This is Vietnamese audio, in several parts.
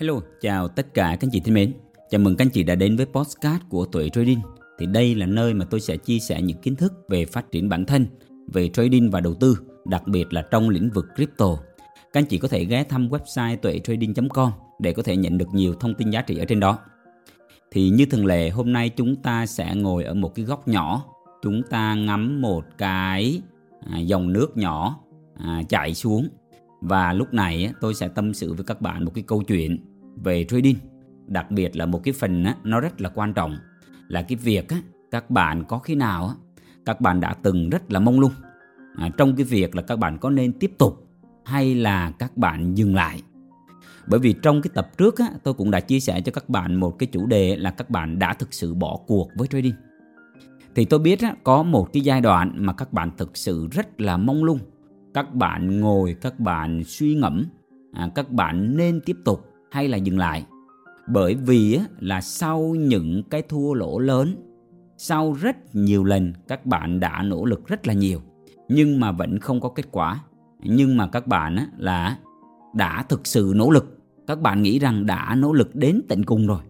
Hello, chào tất cả các anh chị thân mến. Chào mừng các anh chị đã đến với podcast của Tuệ Trading. Thì đây là nơi mà tôi sẽ chia sẻ những kiến thức về phát triển bản thân, về trading và đầu tư, đặc biệt là trong lĩnh vực crypto. Các anh chị có thể ghé thăm website tuệ-trading.com để có thể nhận được nhiều thông tin giá trị ở trên đó. Thì như thường lệ, hôm nay chúng ta sẽ ngồi ở một cái góc nhỏ, chúng ta ngắm một cái à, dòng nước nhỏ à, chảy xuống và lúc này tôi sẽ tâm sự với các bạn một cái câu chuyện về trading. Đặc biệt là một cái phần nó rất là quan trọng là cái việc các bạn có khi nào các bạn đã từng rất là mông lung. À, trong cái việc là các bạn có nên tiếp tục hay là các bạn dừng lại. Bởi vì trong cái tập trước á, tôi cũng đã chia sẻ cho các bạn một cái chủ đề là các bạn đã thực sự bỏ cuộc với trading. Thì tôi biết á, có một cái giai đoạn mà các bạn thực sự rất là mong lung các bạn ngồi các bạn suy ngẫm à, các bạn nên tiếp tục hay là dừng lại. Bởi vì là sau những cái thua lỗ lớn sau rất nhiều lần các bạn đã nỗ lực rất là nhiều nhưng mà vẫn không có kết quả. Nhưng mà các bạn là đã thực sự nỗ lực. Các bạn nghĩ rằng đã nỗ lực đến tận cùng rồi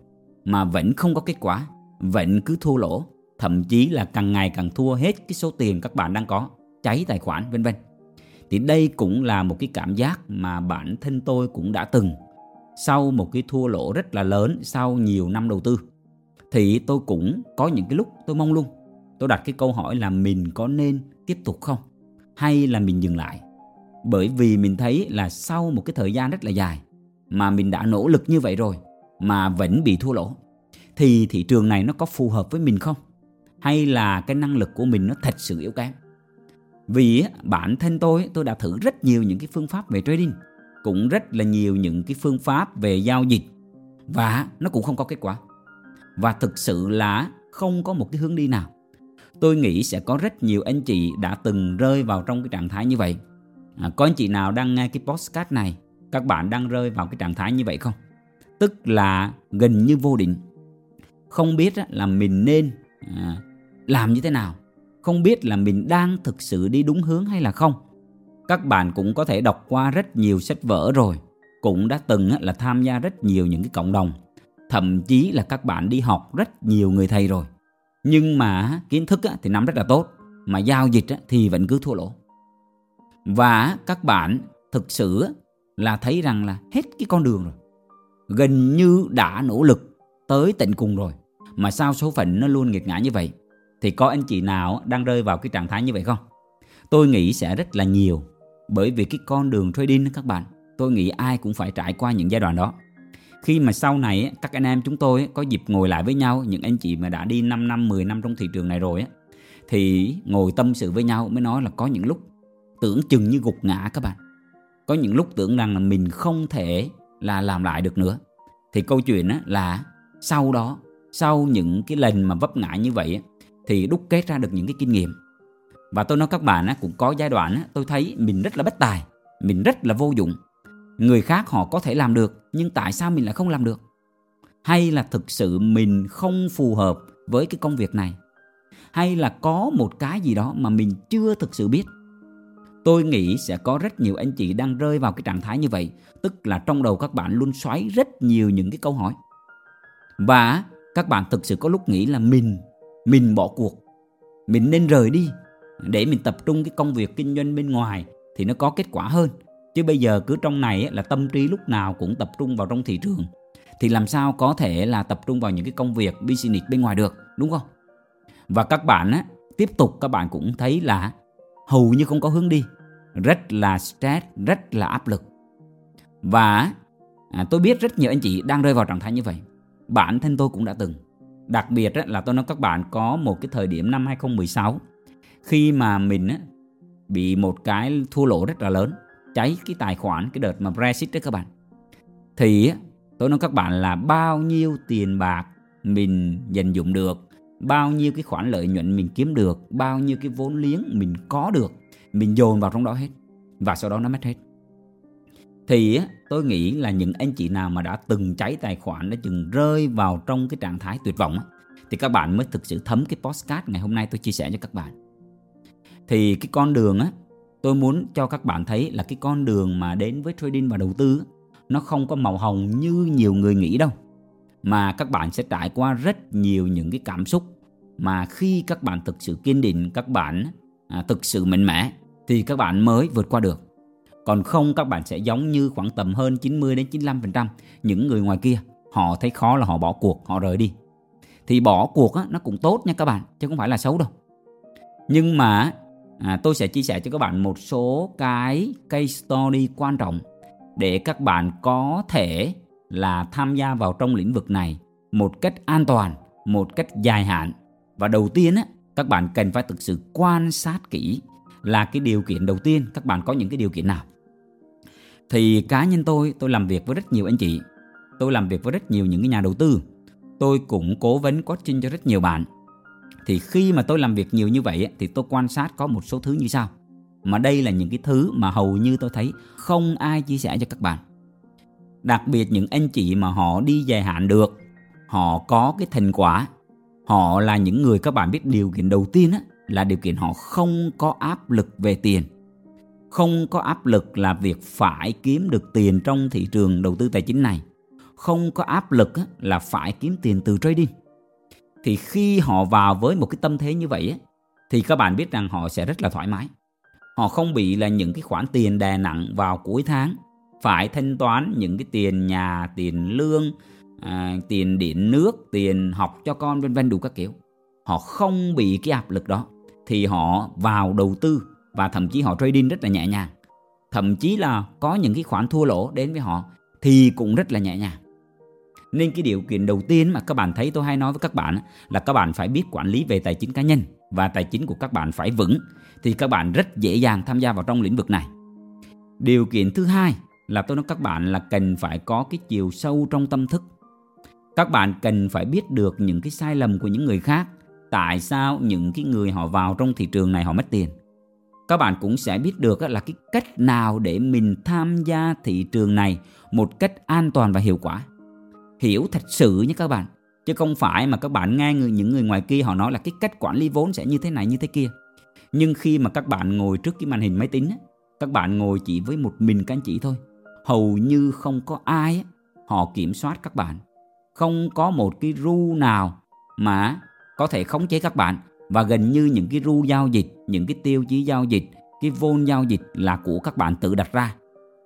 mà vẫn không có kết quả vẫn cứ thua lỗ. Thậm chí là càng ngày càng thua hết cái số tiền các bạn đang có cháy tài khoản vân vân thì đây cũng là một cái cảm giác mà bản thân tôi cũng đã từng sau một cái thua lỗ rất là lớn sau nhiều năm đầu tư. Thì tôi cũng có những cái lúc tôi mong luôn, tôi đặt cái câu hỏi là mình có nên tiếp tục không? Hay là mình dừng lại? Bởi vì mình thấy là sau một cái thời gian rất là dài mà mình đã nỗ lực như vậy rồi mà vẫn bị thua lỗ, thì thị trường này nó có phù hợp với mình không? Hay là cái năng lực của mình nó thật sự yếu kém? Vì bản thân tôi tôi đã thử rất nhiều những cái phương pháp về trading cũng rất là nhiều những cái phương pháp về giao dịch và nó cũng không có kết quả. Và thực sự là không có một cái hướng đi nào. Tôi nghĩ sẽ có rất nhiều anh chị đã từng rơi vào trong cái trạng thái như vậy. À, có anh chị nào đang nghe cái postcard này các bạn đang rơi vào cái trạng thái như vậy không? Tức là gần như vô định. Không biết là mình nên à, làm như thế nào không biết là mình đang thực sự đi đúng hướng hay là không. Các bạn cũng có thể đọc qua rất nhiều sách vở rồi, cũng đã từng là tham gia rất nhiều những cái cộng đồng. Thậm chí là các bạn đi học rất nhiều người thầy rồi. Nhưng mà kiến thức thì nắm rất là tốt, mà giao dịch thì vẫn cứ thua lỗ. Và các bạn thực sự là thấy rằng là hết cái con đường rồi. Gần như đã nỗ lực tới tận cùng rồi, mà sao số phận nó luôn nghiệt ngã như vậy? Thì có anh chị nào đang rơi vào cái trạng thái như vậy không? Tôi nghĩ sẽ rất là nhiều. Bởi vì cái con đường trading các bạn, tôi nghĩ ai cũng phải trải qua những giai đoạn đó. Khi mà sau này các anh em chúng tôi có dịp ngồi lại với nhau, những anh chị mà đã đi 5 năm 10 năm trong thị trường này rồi thì ngồi tâm sự với nhau mới nói là có những lúc tưởng chừng như gục ngã các bạn. Có những lúc tưởng rằng là mình không thể là làm lại được nữa. Thì câu chuyện là sau đó, sau những cái lần mà vấp ngã như vậy thì đúc kết ra được những cái kinh nghiệm. Và tôi nói các bạn cũng có giai đoạn tôi thấy mình rất là bất tài, mình rất là vô dụng. Người khác họ có thể làm được, nhưng tại sao mình lại không làm được? Hay là thực sự mình không phù hợp với cái công việc này? Hay là có một cái gì đó mà mình chưa thực sự biết? Tôi nghĩ sẽ có rất nhiều anh chị đang rơi vào cái trạng thái như vậy, tức là trong đầu các bạn luôn xoáy rất nhiều những cái câu hỏi. Và các bạn thực sự có lúc nghĩ là mình mình bỏ cuộc. Mình nên rời đi. Để mình tập trung cái công việc kinh doanh bên ngoài thì nó có kết quả hơn. Chứ bây giờ cứ trong này là tâm trí lúc nào cũng tập trung vào trong thị trường. Thì làm sao có thể là tập trung vào những cái công việc business bên ngoài được đúng không? Và các bạn á, tiếp tục các bạn cũng thấy là hầu như không có hướng đi. Rất là stress rất là áp lực. Và à, tôi biết rất nhiều anh chị đang rơi vào trạng thái như vậy. Bản thân tôi cũng đã từng. Đặc biệt là tôi nói các bạn có một cái thời điểm năm 2016 khi mà mình bị một cái thua lỗ rất là lớn, cháy cái tài khoản cái đợt mà Brexit đó các bạn. Thì tôi nói các bạn là bao nhiêu tiền bạc mình dành dụng được, bao nhiêu cái khoản lợi nhuận mình kiếm được, bao nhiêu cái vốn liếng mình có được, mình dồn vào trong đó hết và sau đó nó mất hết thì tôi nghĩ là những anh chị nào mà đã từng cháy tài khoản đã từng rơi vào trong cái trạng thái tuyệt vọng thì các bạn mới thực sự thấm cái postcard ngày hôm nay tôi chia sẻ cho các bạn. Thì cái con đường á tôi muốn cho các bạn thấy là cái con đường mà đến với trading và đầu tư nó không có màu hồng như nhiều người nghĩ đâu mà các bạn sẽ trải qua rất nhiều những cái cảm xúc. Mà khi các bạn thực sự kiên định các bạn à, thực sự mạnh mẽ thì các bạn mới vượt qua được còn không các bạn sẽ giống như khoảng tầm hơn 90 đến 95% những người ngoài kia. Họ thấy khó là họ bỏ cuộc họ rời đi. Thì bỏ cuộc á, nó cũng tốt nha các bạn chứ không phải là xấu đâu. Nhưng mà à, tôi sẽ chia sẻ cho các bạn một số cái case story quan trọng để các bạn có thể là tham gia vào trong lĩnh vực này một cách an toàn một cách dài hạn. Và đầu tiên á, các bạn cần phải thực sự quan sát kỹ là cái điều kiện đầu tiên. Các bạn có những cái điều kiện nào? Thì cá nhân tôi tôi làm việc với rất nhiều anh chị. Tôi làm việc với rất nhiều những cái nhà đầu tư. Tôi cũng cố vấn coaching cho rất nhiều bạn. Thì khi mà tôi làm việc nhiều như vậy thì tôi quan sát có một số thứ như sau. Mà đây là những cái thứ mà hầu như tôi thấy không ai chia sẻ cho các bạn. Đặc biệt những anh chị mà họ đi dài hạn được họ có cái thành quả họ là những người các bạn biết điều kiện đầu tiên á, là điều kiện họ không có áp lực về tiền không có áp lực là việc phải kiếm được tiền trong thị trường đầu tư tài chính này. Không có áp lực là phải kiếm tiền từ trading. Thì khi họ vào với một cái tâm thế như vậy thì các bạn biết rằng họ sẽ rất là thoải mái. Họ không bị là những cái khoản tiền đè nặng vào cuối tháng phải thanh toán những cái tiền nhà tiền lương à, tiền điện nước tiền học cho con vân vân đủ các kiểu. Họ không bị cái áp lực đó thì họ vào đầu tư và thậm chí họ trading rất là nhẹ nhàng thậm chí là có những cái khoản thua lỗ đến với họ thì cũng rất là nhẹ nhàng nên cái điều kiện đầu tiên mà các bạn thấy tôi hay nói với các bạn là các bạn phải biết quản lý về tài chính cá nhân và tài chính của các bạn phải vững thì các bạn rất dễ dàng tham gia vào trong lĩnh vực này. Điều kiện thứ hai là tôi nói các bạn là cần phải có cái chiều sâu trong tâm thức. Các bạn cần phải biết được những cái sai lầm của những người khác, tại sao những cái người họ vào trong thị trường này họ mất tiền. Các bạn cũng sẽ biết được là cái cách nào để mình tham gia thị trường này một cách an toàn và hiệu quả. Hiểu thật sự nhé các bạn, chứ không phải mà các bạn nghe người những người ngoài kia họ nói là cái cách quản lý vốn sẽ như thế này như thế kia. Nhưng khi mà các bạn ngồi trước cái màn hình máy tính các bạn ngồi chỉ với một mình các anh chị thôi. Hầu như không có ai họ kiểm soát các bạn. Không có một cái ru nào mà có thể khống chế các bạn và gần như những cái ru giao dịch những cái tiêu chí giao dịch cái vốn giao dịch là của các bạn tự đặt ra.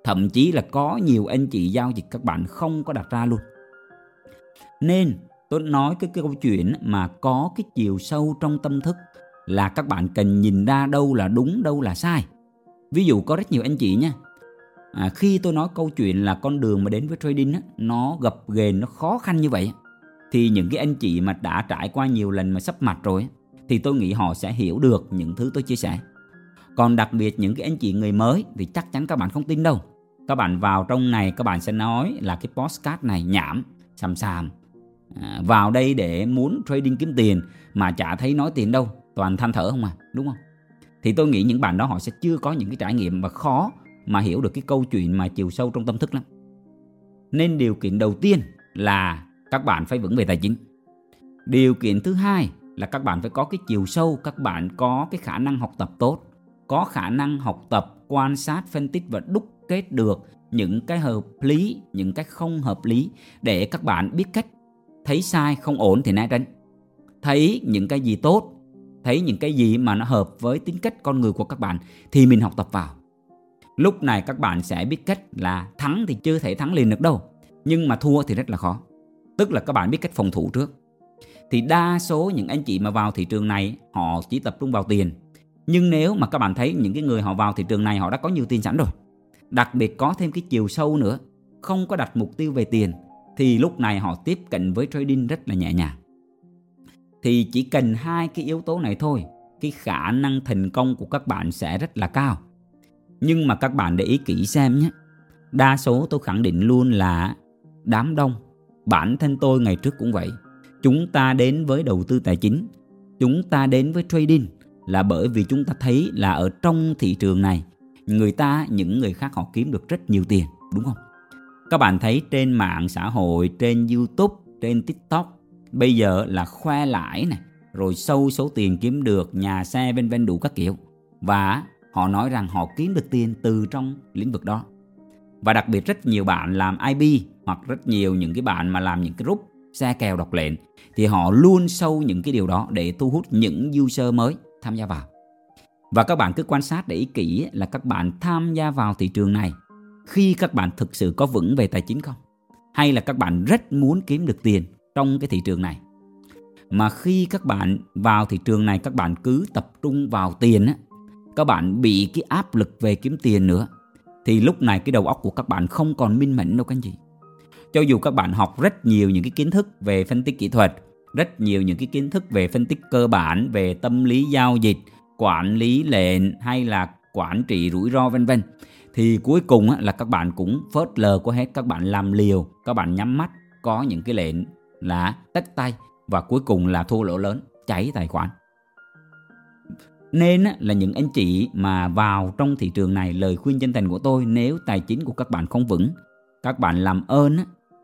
Thậm chí là có nhiều anh chị giao dịch các bạn không có đặt ra luôn. Nên tôi nói cái, cái câu chuyện mà có cái chiều sâu trong tâm thức là các bạn cần nhìn ra đâu là đúng đâu là sai. Ví dụ có rất nhiều anh chị nha. À, khi tôi nói câu chuyện là con đường mà đến với trading á, nó gập ghềnh nó khó khăn như vậy thì những cái anh chị mà đã trải qua nhiều lần mà sắp mặt rồi thì tôi nghĩ họ sẽ hiểu được những thứ tôi chia sẻ. Còn đặc biệt những cái anh chị người mới thì chắc chắn các bạn không tin đâu. Các bạn vào trong này các bạn sẽ nói là cái postcard này nhảm xàm xàm. À, vào đây để muốn trading kiếm tiền mà chả thấy nói tiền đâu toàn than thở không à đúng không? Thì tôi nghĩ những bạn đó họ sẽ chưa có những cái trải nghiệm và khó mà hiểu được cái câu chuyện mà chiều sâu trong tâm thức lắm. Nên điều kiện đầu tiên là các bạn phải vững về tài chính. Điều kiện thứ hai là các bạn phải có cái chiều sâu, các bạn có cái khả năng học tập tốt, có khả năng học tập, quan sát, phân tích và đúc kết được những cái hợp lý, những cái không hợp lý để các bạn biết cách thấy sai, không ổn thì né tránh. Thấy những cái gì tốt, thấy những cái gì mà nó hợp với tính cách con người của các bạn thì mình học tập vào. Lúc này các bạn sẽ biết cách là thắng thì chưa thể thắng liền được đâu, nhưng mà thua thì rất là khó. Tức là các bạn biết cách phòng thủ trước thì đa số những anh chị mà vào thị trường này, họ chỉ tập trung vào tiền. Nhưng nếu mà các bạn thấy những cái người họ vào thị trường này, họ đã có nhiều tiền sẵn rồi. Đặc biệt có thêm cái chiều sâu nữa, không có đặt mục tiêu về tiền, thì lúc này họ tiếp cận với trading rất là nhẹ nhàng. Thì chỉ cần hai cái yếu tố này thôi, cái khả năng thành công của các bạn sẽ rất là cao. Nhưng mà các bạn để ý kỹ xem nhé. Đa số tôi khẳng định luôn là đám đông. Bản thân tôi ngày trước cũng vậy chúng ta đến với đầu tư tài chính chúng ta đến với trading là bởi vì chúng ta thấy là ở trong thị trường này người ta những người khác họ kiếm được rất nhiều tiền đúng không các bạn thấy trên mạng xã hội trên youtube trên tiktok Bây giờ là khoe lãi này, rồi sâu số tiền kiếm được, nhà xe vân vân đủ các kiểu. Và họ nói rằng họ kiếm được tiền từ trong lĩnh vực đó. và đặc biệt rất nhiều bạn làm IB hoặc rất nhiều những cái bạn mà làm những cái group ra kèo độc lệnh thì họ luôn sâu những cái điều đó để thu hút những user mới tham gia vào. Và các bạn cứ quan sát để ý kỹ là các bạn tham gia vào thị trường này khi các bạn thực sự có vững về tài chính không? Hay là các bạn rất muốn kiếm được tiền trong cái thị trường này? Mà khi các bạn vào thị trường này các bạn cứ tập trung vào tiền á, các bạn bị cái áp lực về kiếm tiền nữa thì lúc này cái đầu óc của các bạn không còn minh mẫn đâu các anh chị. Cho dù các bạn học rất nhiều những cái kiến thức về phân tích kỹ thuật, rất nhiều những cái kiến thức về phân tích cơ bản về tâm lý giao dịch, quản lý lệnh hay là quản trị rủi ro vân vân thì cuối cùng là các bạn cũng phớt lờ qua hết các bạn làm liều các bạn nhắm mắt có những cái lệnh là tất tay và cuối cùng là thua lỗ lớn cháy tài khoản. Nên là những anh chị mà vào trong thị trường này lời khuyên chân thành của tôi nếu tài chính của các bạn không vững các bạn làm ơn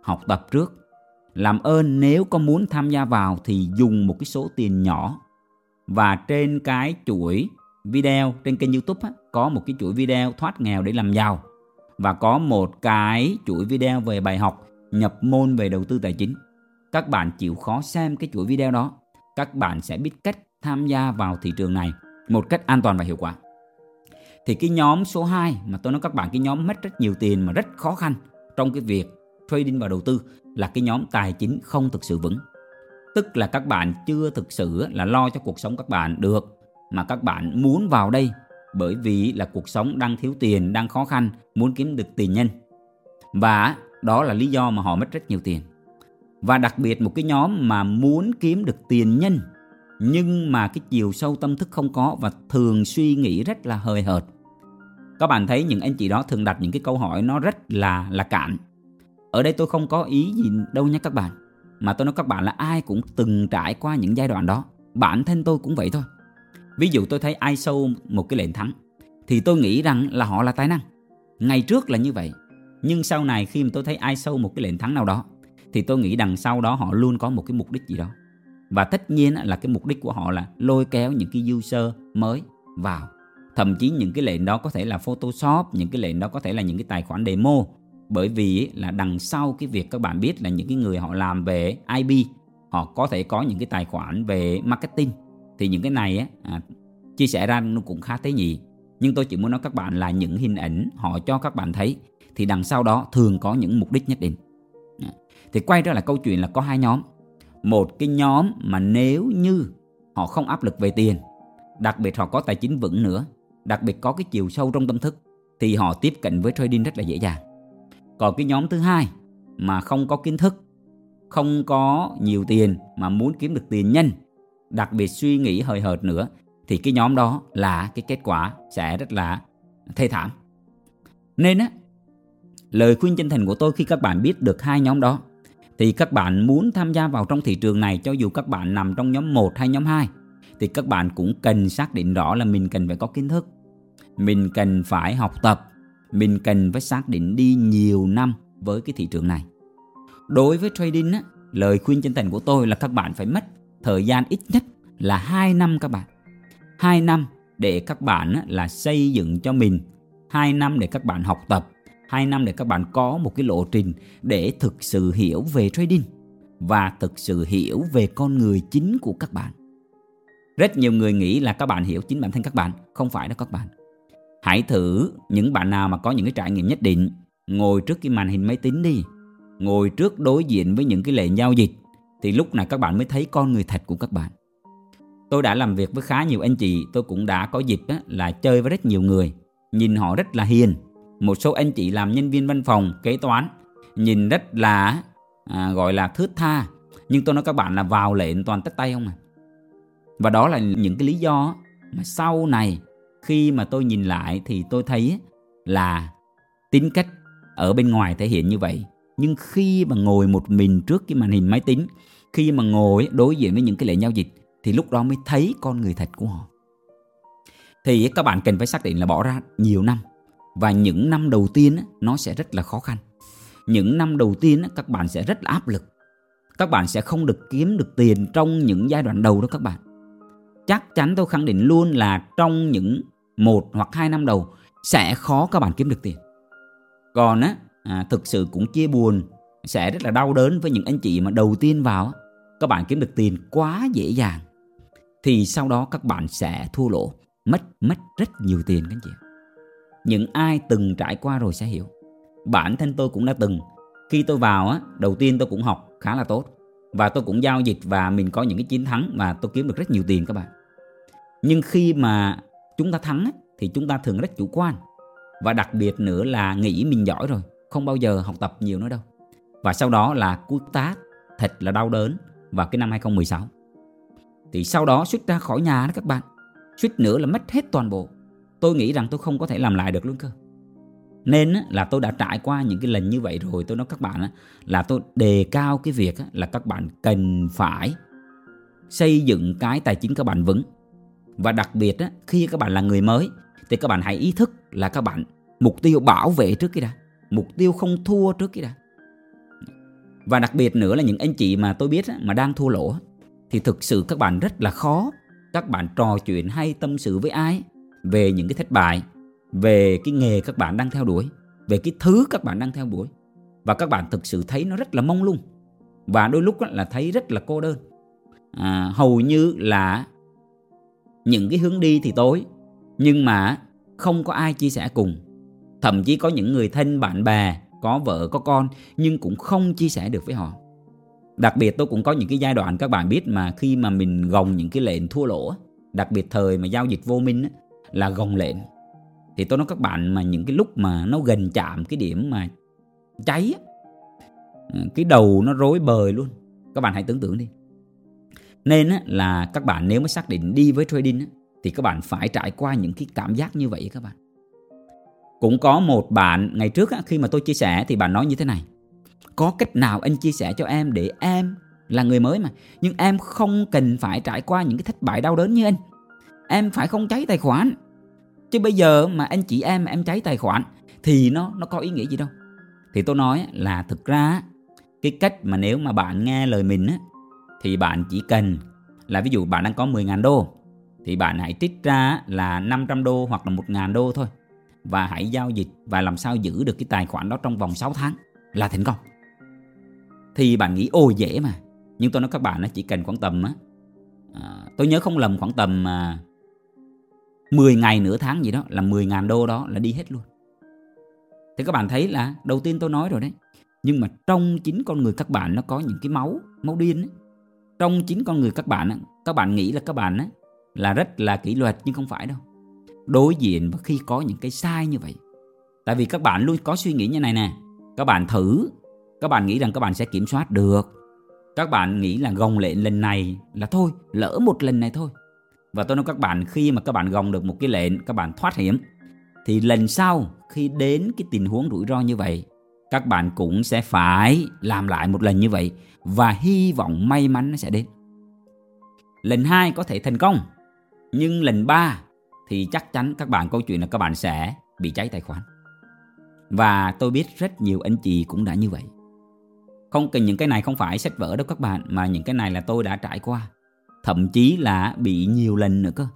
học tập trước. Làm ơn nếu có muốn tham gia vào thì dùng một cái số tiền nhỏ. Và trên cái chuỗi video trên kênh youtube á, có một cái chuỗi video thoát nghèo để làm giàu. Và có một cái chuỗi video về bài học nhập môn về đầu tư tài chính. Các bạn chịu khó xem cái chuỗi video đó. Các bạn sẽ biết cách tham gia vào thị trường này một cách an toàn và hiệu quả. Thì cái nhóm số 2 mà tôi nói các bạn cái nhóm mất rất nhiều tiền mà rất khó khăn trong cái việc trading và đầu tư là cái nhóm tài chính không thực sự vững tức là các bạn chưa thực sự là lo cho cuộc sống các bạn được mà các bạn muốn vào đây bởi vì là cuộc sống đang thiếu tiền, đang khó khăn, muốn kiếm được tiền nhân. Và đó là lý do mà họ mất rất nhiều tiền. Và đặc biệt một cái nhóm mà muốn kiếm được tiền nhân nhưng mà cái chiều sâu tâm thức không có và thường suy nghĩ rất là hời hợt. Các bạn thấy những anh chị đó thường đặt những cái câu hỏi nó rất là là cạn. Ở đây tôi không có ý gì đâu nha các bạn. Mà tôi nói các bạn là ai cũng từng trải qua những giai đoạn đó. Bản thân tôi cũng vậy thôi. Ví dụ tôi thấy ai sâu một cái lệnh thắng thì tôi nghĩ rằng là họ là tài năng. Ngày trước là như vậy. Nhưng sau này khi mà tôi thấy ai sâu một cái lệnh thắng nào đó thì tôi nghĩ đằng sau đó họ luôn có một cái mục đích gì đó. Và tất nhiên là cái mục đích của họ là lôi kéo những cái user mới vào. Thậm chí những cái lệnh đó có thể là Photoshop, những cái lệnh đó có thể là những cái tài khoản demo. Bởi vì là đằng sau cái việc các bạn biết là những cái người họ làm về IB, họ có thể có những cái tài khoản về marketing. Thì những cái này á, à, chia sẻ ra nó cũng khá tế nhị. Nhưng tôi chỉ muốn nói các bạn là những hình ảnh họ cho các bạn thấy thì đằng sau đó thường có những mục đích nhất định. Thì quay trở lại câu chuyện là có hai nhóm. Một cái nhóm mà nếu như họ không áp lực về tiền đặc biệt họ có tài chính vững nữa đặc biệt có cái chiều sâu trong tâm thức thì họ tiếp cận với trading rất là dễ dàng còn cái nhóm thứ hai mà không có kiến thức không có nhiều tiền mà muốn kiếm được tiền nhanh đặc biệt suy nghĩ hời hợt nữa thì cái nhóm đó là cái kết quả sẽ rất là thê thảm. Nên á, lời khuyên chân thành của tôi khi các bạn biết được hai nhóm đó thì các bạn muốn tham gia vào trong thị trường này cho dù các bạn nằm trong nhóm 1 hay nhóm 2 thì các bạn cũng cần xác định rõ là mình cần phải có kiến thức. Mình cần phải học tập, mình cần phải xác định đi nhiều năm với cái thị trường này. Đối với trading á, lời khuyên chân thành của tôi là các bạn phải mất thời gian ít nhất là 2 năm các bạn. 2 năm để các bạn là xây dựng cho mình, 2 năm để các bạn học tập, 2 năm để các bạn có một cái lộ trình để thực sự hiểu về trading và thực sự hiểu về con người chính của các bạn. Rất nhiều người nghĩ là các bạn hiểu chính bản thân các bạn, không phải đó các bạn. Hãy thử những bạn nào mà có những cái trải nghiệm nhất định, ngồi trước cái màn hình máy tính đi, ngồi trước đối diện với những cái lệnh giao dịch thì lúc này các bạn mới thấy con người thật của các bạn. Tôi đã làm việc với khá nhiều anh chị, tôi cũng đã có dịp á, là chơi với rất nhiều người, nhìn họ rất là hiền. Một số anh chị làm nhân viên văn phòng, kế toán, nhìn rất là à, gọi là thướt tha. Nhưng tôi nói các bạn là vào lệnh toàn tất tay không à. Và đó là những cái lý do mà sau này khi mà tôi nhìn lại thì tôi thấy là tính cách ở bên ngoài thể hiện như vậy. Nhưng khi mà ngồi một mình trước cái màn hình máy tính, khi mà ngồi đối diện với những cái lệnh giao dịch thì lúc đó mới thấy con người thật của họ. Thì các bạn cần phải xác định là bỏ ra nhiều năm. Và những năm đầu tiên nó sẽ rất là khó khăn. Những năm đầu tiên các bạn sẽ rất là áp lực. Các bạn sẽ không được kiếm được tiền trong những giai đoạn đầu đó các bạn. Chắc chắn tôi khẳng định luôn là trong những một hoặc hai năm đầu sẽ khó các bạn kiếm được tiền. Còn á à, thực sự cũng chia buồn sẽ rất là đau đớn với những anh chị mà đầu tiên vào các bạn kiếm được tiền quá dễ dàng thì sau đó các bạn sẽ thua lỗ mất mất rất nhiều tiền các anh chị những ai từng trải qua rồi sẽ hiểu. Bản thân tôi cũng đã từng. Khi tôi vào á đầu tiên tôi cũng học khá là tốt và tôi cũng giao dịch và mình có những cái chiến thắng và tôi kiếm được rất nhiều tiền các bạn. Nhưng khi mà chúng ta thắng thì chúng ta thường rất chủ quan. Và đặc biệt nữa là nghĩ mình giỏi rồi, không bao giờ học tập nhiều nữa đâu. Và sau đó là cú tát, thật là đau đớn vào cái năm 2016 thì sau đó suýt ra khỏi nhà đó các bạn, suýt nữa là mất hết toàn bộ. Tôi nghĩ rằng tôi không có thể làm lại được luôn cơ. Nên là tôi đã trải qua những cái lần như vậy rồi, tôi nói các bạn là tôi đề cao cái việc là các bạn cần phải xây dựng cái tài chính các bạn vững và đặc biệt khi các bạn là người mới thì các bạn hãy ý thức là các bạn mục tiêu bảo vệ trước cái đã mục tiêu không thua trước cái đã. Và đặc biệt nữa là những anh chị mà tôi biết mà đang thua lỗ thì thực sự các bạn rất là khó các bạn trò chuyện hay tâm sự với ai về những cái thất bại về cái nghề các bạn đang theo đuổi về cái thứ các bạn đang theo đuổi. Và các bạn thực sự thấy nó rất là mông lung và đôi lúc là thấy rất là cô đơn. À, hầu như là những cái hướng đi thì tối, nhưng mà không có ai chia sẻ cùng. Thậm chí có những người thân, bạn bè, có vợ, có con, nhưng cũng không chia sẻ được với họ. Đặc biệt tôi cũng có những cái giai đoạn, các bạn biết mà, khi mà mình gồng những cái lệnh thua lỗ, đặc biệt thời mà giao dịch vô minh là gồng lệnh. Thì tôi nói các bạn mà những cái lúc mà nó gần chạm cái điểm mà cháy cái đầu nó rối bời luôn. Các bạn hãy tưởng tượng đi nên là các bạn nếu mà xác định đi với trading thì các bạn phải trải qua những cái cảm giác như vậy các bạn. Cũng có một bạn, ngày trước khi mà tôi chia sẻ thì bạn nói như thế này. Có cách nào anh chia sẻ cho em để em là người mới mà, nhưng em không cần phải trải qua những cái thất bại đau đớn như anh. Em phải không cháy tài khoản. Chứ bây giờ mà anh chị em em cháy tài khoản, thì nó nó có ý nghĩa gì đâu. Thì tôi nói là thực ra cái cách mà nếu mà bạn nghe lời mình á thì bạn chỉ cần là ví dụ bạn đang có 10.000 đô thì bạn hãy trích ra là 500 đô hoặc là 1.000 đô thôi. Và hãy giao dịch và làm sao giữ được cái tài khoản đó trong vòng 6 tháng là thành công. Thì bạn nghĩ ôi dễ mà. Nhưng tôi nói các bạn nó chỉ cần khoảng tầm á à, tôi nhớ không lầm khoảng tầm à, 10 ngày nửa tháng gì đó là 10.000 đô đó là đi hết luôn. Thì các bạn thấy là đầu tiên tôi nói rồi đấy. Nhưng mà trong chính con người các bạn nó có những cái máu máu điên ấy trong chính con người các bạn các bạn nghĩ là các bạn là rất là kỷ luật nhưng không phải đâu. Đối diện và khi có những cái sai như vậy. Tại vì các bạn luôn có suy nghĩ như này nè. Các bạn thử. Các bạn nghĩ rằng các bạn sẽ kiểm soát được. Các bạn nghĩ là gồng lệnh lần này là thôi, lỡ một lần này thôi. Và tôi nói các bạn, khi mà các bạn gồng được một cái lệnh, các bạn thoát hiểm, thì lần sau khi đến cái tình huống rủi ro như vậy các bạn cũng sẽ phải làm lại một lần như vậy và hy vọng may mắn nó sẽ đến. Lần hai có thể thành công, nhưng lần ba thì chắc chắn các bạn, câu chuyện là các bạn sẽ bị cháy tài khoản. Và tôi biết rất nhiều anh chị cũng đã như vậy. Không cần những cái này không phải sách vở đâu các bạn, mà những cái này là tôi đã trải qua. Thậm chí là bị nhiều lần nữa cơ.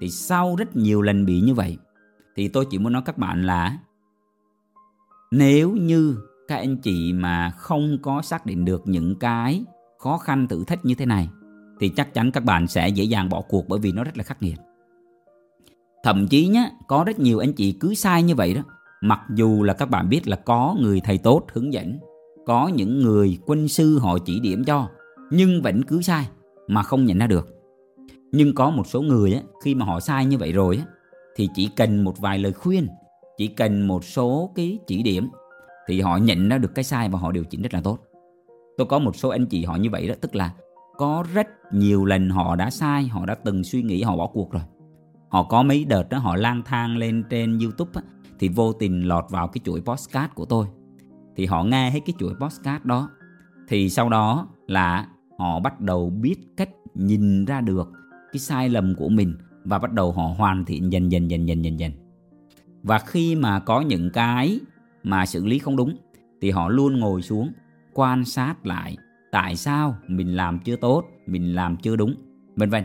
Thì sau rất nhiều lần bị như vậy, thì tôi chỉ muốn nói các bạn là nếu như các anh chị mà không có xác định được những cái khó khăn thử thách như thế này thì chắc chắn các bạn sẽ dễ dàng bỏ cuộc bởi vì nó rất là khắc nghiệt. Thậm chí nhé có rất nhiều anh chị cứ sai như vậy đó mặc dù là các bạn biết là có người thầy tốt hướng dẫn có những người quân sư họ chỉ điểm cho nhưng vẫn cứ sai mà không nhận ra được. Nhưng có một số người ấy, khi mà họ sai như vậy rồi ấy, thì chỉ cần một vài lời khuyên chỉ cần một số cái chỉ điểm thì họ nhận ra được cái sai và họ điều chỉnh rất là tốt. Tôi có một số anh chị họ như vậy đó tức là có rất nhiều lần họ đã sai họ đã từng suy nghĩ họ bỏ cuộc rồi. Họ có mấy đợt đó họ lang thang lên trên youtube á, thì vô tình lọt vào cái chuỗi postcard của tôi. Thì họ nghe hết cái chuỗi postcard đó thì sau đó là họ bắt đầu biết cách nhìn ra được cái sai lầm của mình và bắt đầu họ hoàn thiện dần dần dần dần dần dần và khi mà có những cái mà xử lý không đúng thì họ luôn ngồi xuống quan sát lại tại sao mình làm chưa tốt mình làm chưa đúng vân vân.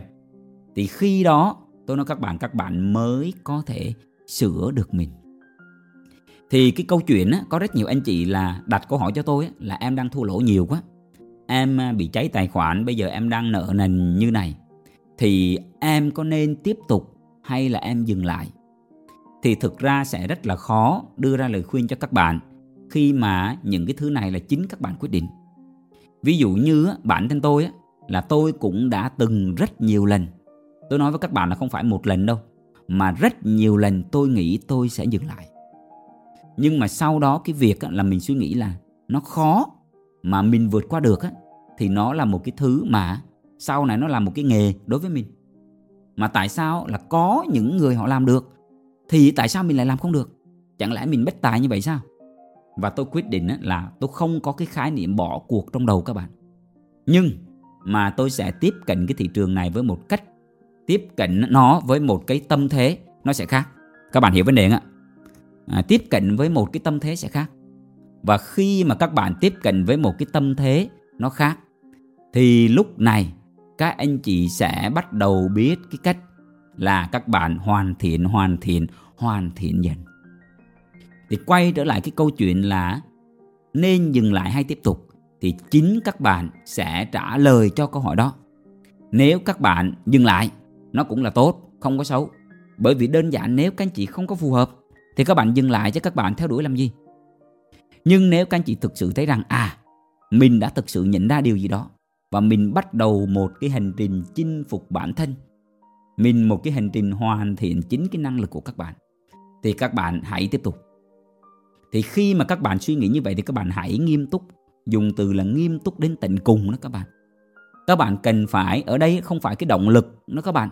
Thì khi đó tôi nói các bạn các bạn mới có thể sửa được mình. Thì cái câu chuyện á, có rất nhiều anh chị là đặt câu hỏi cho tôi á, là em đang thua lỗ nhiều quá em à, bị cháy tài khoản bây giờ em đang nợ nần như này thì em có nên tiếp tục hay là em dừng lại? Thì thực ra sẽ rất là khó đưa ra lời khuyên cho các bạn khi mà những cái thứ này là chính các bạn quyết định. Ví dụ như bản thân tôi là tôi cũng đã từng rất nhiều lần, tôi nói với các bạn là không phải một lần đâu, mà rất nhiều lần tôi nghĩ tôi sẽ dừng lại. Nhưng mà sau đó cái việc là mình suy nghĩ là nó khó mà mình vượt qua được thì nó là một cái thứ mà sau này nó là một cái nghề đối với mình. Mà tại sao là có những người họ làm được thì tại sao mình lại làm không được? Chẳng lẽ mình bất tài như vậy sao? Và tôi quyết định là tôi không có cái khái niệm bỏ cuộc trong đầu các bạn. Nhưng mà tôi sẽ tiếp cận cái thị trường này với một cách tiếp cận nó với một cái tâm thế nó sẽ khác. Các bạn hiểu vấn đề không ạ? À, tiếp cận với một cái tâm thế sẽ khác. Và khi mà các bạn tiếp cận với một cái tâm thế nó khác thì lúc này các anh chị sẽ bắt đầu biết cái cách là các bạn hoàn thiện hoàn thiện hoàn thiện dần. Thì quay trở lại cái câu chuyện là nên dừng lại hay tiếp tục thì chính các bạn sẽ trả lời cho câu hỏi đó. Nếu các bạn dừng lại, nó cũng là tốt, không có xấu. Bởi vì đơn giản nếu các anh chị không có phù hợp thì các bạn dừng lại chứ các bạn theo đuổi làm gì? Nhưng nếu các anh chị thực sự thấy rằng à mình đã thực sự nhận ra điều gì đó và mình bắt đầu một cái hành trình chinh phục bản thân mình một cái hành trình hoàn thiện chính cái năng lực của các bạn. Thì các bạn hãy tiếp tục. Thì khi mà các bạn suy nghĩ như vậy thì các bạn hãy nghiêm túc. Dùng từ là nghiêm túc đến tận cùng đó các bạn. Các bạn cần phải, ở đây không phải cái động lực đó các bạn.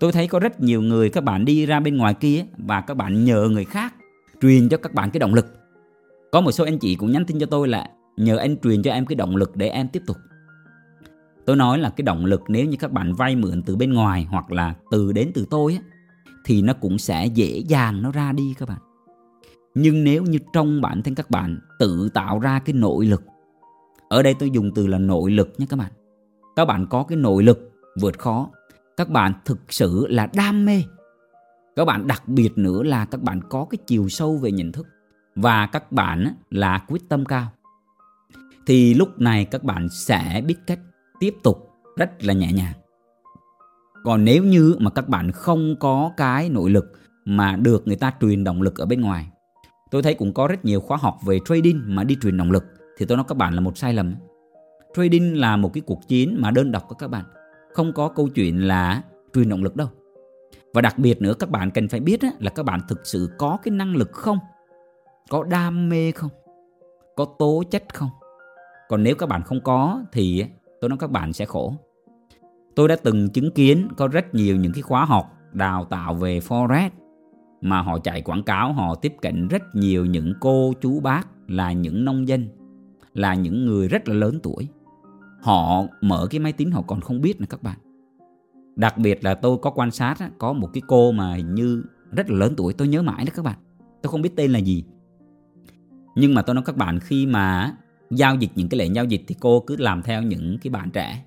Tôi thấy có rất nhiều người các bạn đi ra bên ngoài kia và các bạn nhờ người khác truyền cho các bạn cái động lực. Có một số anh chị cũng nhắn tin cho tôi là, nhờ anh truyền cho em cái động lực để em tiếp tục tôi nói là cái động lực nếu như các bạn vay mượn từ bên ngoài hoặc là từ đến từ tôi á, thì nó cũng sẽ dễ dàng nó ra đi các bạn. Nhưng nếu như trong bản thân các bạn tự tạo ra cái nội lực ở đây tôi dùng từ là nội lực nhé các bạn. Các bạn có cái nội lực vượt khó các bạn thực sự là đam mê. Các bạn đặc biệt nữa là các bạn có cái chiều sâu về nhận thức và các bạn là quyết tâm cao. Thì lúc này các bạn sẽ biết cách tiếp tục rất là nhẹ nhàng. Còn nếu như mà các bạn không có cái nội lực mà được người ta truyền động lực ở bên ngoài, tôi thấy cũng có rất nhiều khóa học về trading mà đi truyền động lực, thì tôi nói các bạn là một sai lầm. Trading là một cái cuộc chiến mà đơn độc của các bạn, không có câu chuyện là truyền động lực đâu. Và đặc biệt nữa, các bạn cần phải biết là các bạn thực sự có cái năng lực không? Có đam mê không? Có tố chất không? Còn nếu các bạn không có thì tôi nói các bạn sẽ khổ. Tôi đã từng chứng kiến có rất nhiều những cái khóa học đào tạo về forex mà họ chạy quảng cáo, họ tiếp cận rất nhiều những cô chú bác là những nông dân, là những người rất là lớn tuổi. Họ mở cái máy tính họ còn không biết nữa các bạn. Đặc biệt là tôi có quan sát có một cái cô mà hình như rất là lớn tuổi, tôi nhớ mãi đó các bạn. Tôi không biết tên là gì. Nhưng mà tôi nói các bạn, khi mà giao dịch những cái lệnh giao dịch thì cô cứ làm theo những cái bạn trẻ.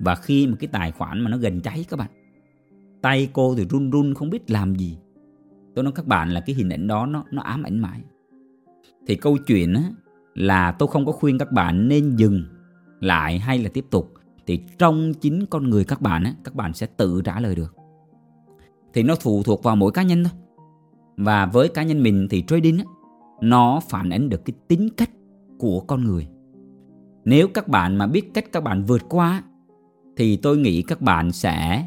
Và khi mà cái tài khoản mà nó gần cháy các bạn tay cô thì run run không biết làm gì. Tôi nói các bạn là cái hình ảnh đó nó nó ám ảnh mãi. Thì câu chuyện á, là tôi không có khuyên các bạn nên dừng lại hay là tiếp tục. Thì trong chính con người các bạn á, các bạn sẽ tự trả lời được. Thì nó phụ thuộc vào mỗi cá nhân thôi. Và với cá nhân mình thì trading á, nó phản ánh được cái tính cách của con người. Nếu các bạn mà biết cách các bạn vượt qua thì tôi nghĩ các bạn sẽ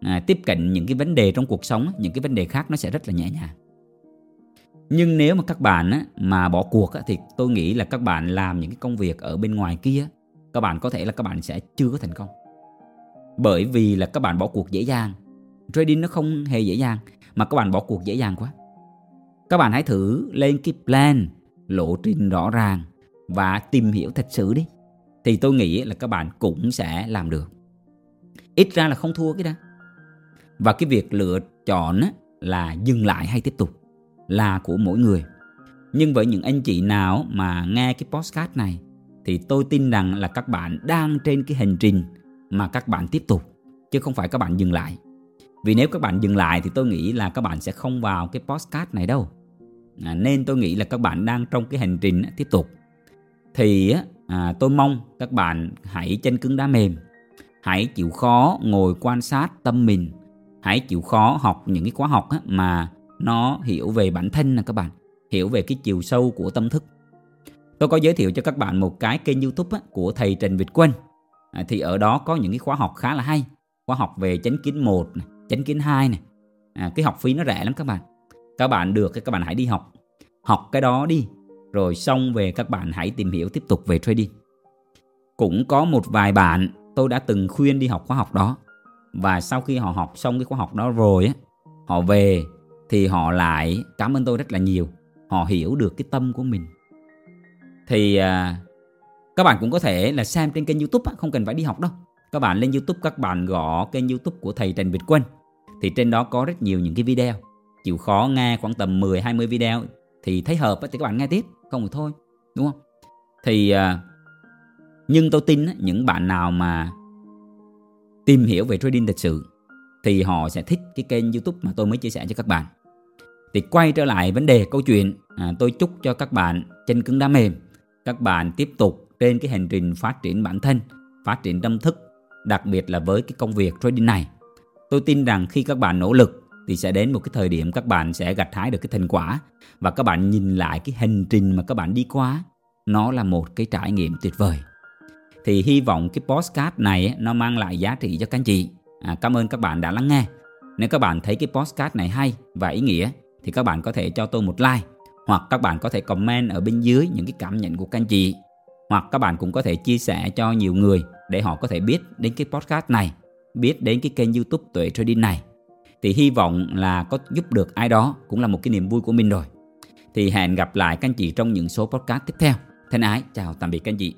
à, tiếp cận những cái vấn đề trong cuộc sống những cái vấn đề khác nó sẽ rất là nhẹ nhàng. Nhưng nếu mà các bạn á, mà bỏ cuộc á, thì tôi nghĩ là các bạn làm những cái công việc ở bên ngoài kia các bạn có thể là các bạn sẽ chưa có thành công. Bởi vì là các bạn bỏ cuộc dễ dàng. Trading nó không hề dễ dàng mà các bạn bỏ cuộc dễ dàng quá. Các bạn hãy thử lên cái plan lộ trình rõ ràng và tìm hiểu thật sự đi, thì tôi nghĩ là các bạn cũng sẽ làm được. Ít ra là không thua cái đó. Và cái việc lựa chọn là dừng lại hay tiếp tục là của mỗi người. Nhưng với những anh chị nào mà nghe cái postcard này, thì tôi tin rằng là các bạn đang trên cái hành trình mà các bạn tiếp tục, chứ không phải các bạn dừng lại. Vì nếu các bạn dừng lại thì tôi nghĩ là các bạn sẽ không vào cái postcard này đâu à, nên tôi nghĩ là các bạn đang trong cái hành trình tiếp tục. Thì à, tôi mong các bạn hãy chân cứng đá mềm hãy chịu khó ngồi quan sát tâm mình hãy chịu khó học những cái khóa học mà nó hiểu về bản thân nè các bạn hiểu về cái chiều sâu của tâm thức. Tôi có giới thiệu cho các bạn một cái kênh youtube của thầy Trần Việt Quân. À, thì ở đó có những cái khóa học khá là hay khóa học về chánh kiến 1 chánh kiến 2 này à, cái học phí nó rẻ lắm các bạn các bạn được các bạn hãy đi học. Học cái đó đi rồi xong về các bạn hãy tìm hiểu tiếp tục về trading. Cũng có một vài bạn tôi đã từng khuyên đi học khóa học đó. Và sau khi họ học xong cái khóa học đó rồi á họ về thì họ lại cảm ơn tôi rất là nhiều. Họ hiểu được cái tâm của mình. Thì à, các bạn cũng có thể là xem trên kênh youtube không cần phải đi học đâu. Các bạn lên youtube các bạn gõ kênh youtube của thầy Trần Việt Quân. Thì trên đó có rất nhiều những cái video chịu khó nghe khoảng tầm 10-20 video thì thấy hợp thì các bạn nghe tiếp không thì thôi đúng không? Thì à, nhưng tôi tin những bạn nào mà tìm hiểu về trading thật sự thì họ sẽ thích cái kênh youtube mà tôi mới chia sẻ cho các bạn. Thì quay trở lại vấn đề câu chuyện à, tôi chúc cho các bạn chân cứng đá mềm các bạn tiếp tục trên cái hành trình phát triển bản thân phát triển tâm thức đặc biệt là với cái công việc trading này. Tôi tin rằng khi các bạn nỗ lực thì sẽ đến một cái thời điểm các bạn sẽ gặt hái được cái thành quả. Và các bạn nhìn lại cái hành trình mà các bạn đi qua nó là một cái trải nghiệm tuyệt vời. Thì hy vọng cái postcard này nó mang lại giá trị cho các anh chị. À, cảm ơn các bạn đã lắng nghe. Nếu các bạn thấy cái postcard này hay và ý nghĩa thì các bạn có thể cho tôi một like hoặc các bạn có thể comment ở bên dưới những cái cảm nhận của các anh chị. Hoặc các bạn cũng có thể chia sẻ cho nhiều người để họ có thể biết đến cái podcast này biết đến cái kênh youtube tuệ trading này thì hy vọng là có giúp được ai đó cũng là một cái niềm vui của mình rồi. Thì hẹn gặp lại các anh chị trong những số podcast tiếp theo. Thân ái, chào tạm biệt các anh chị.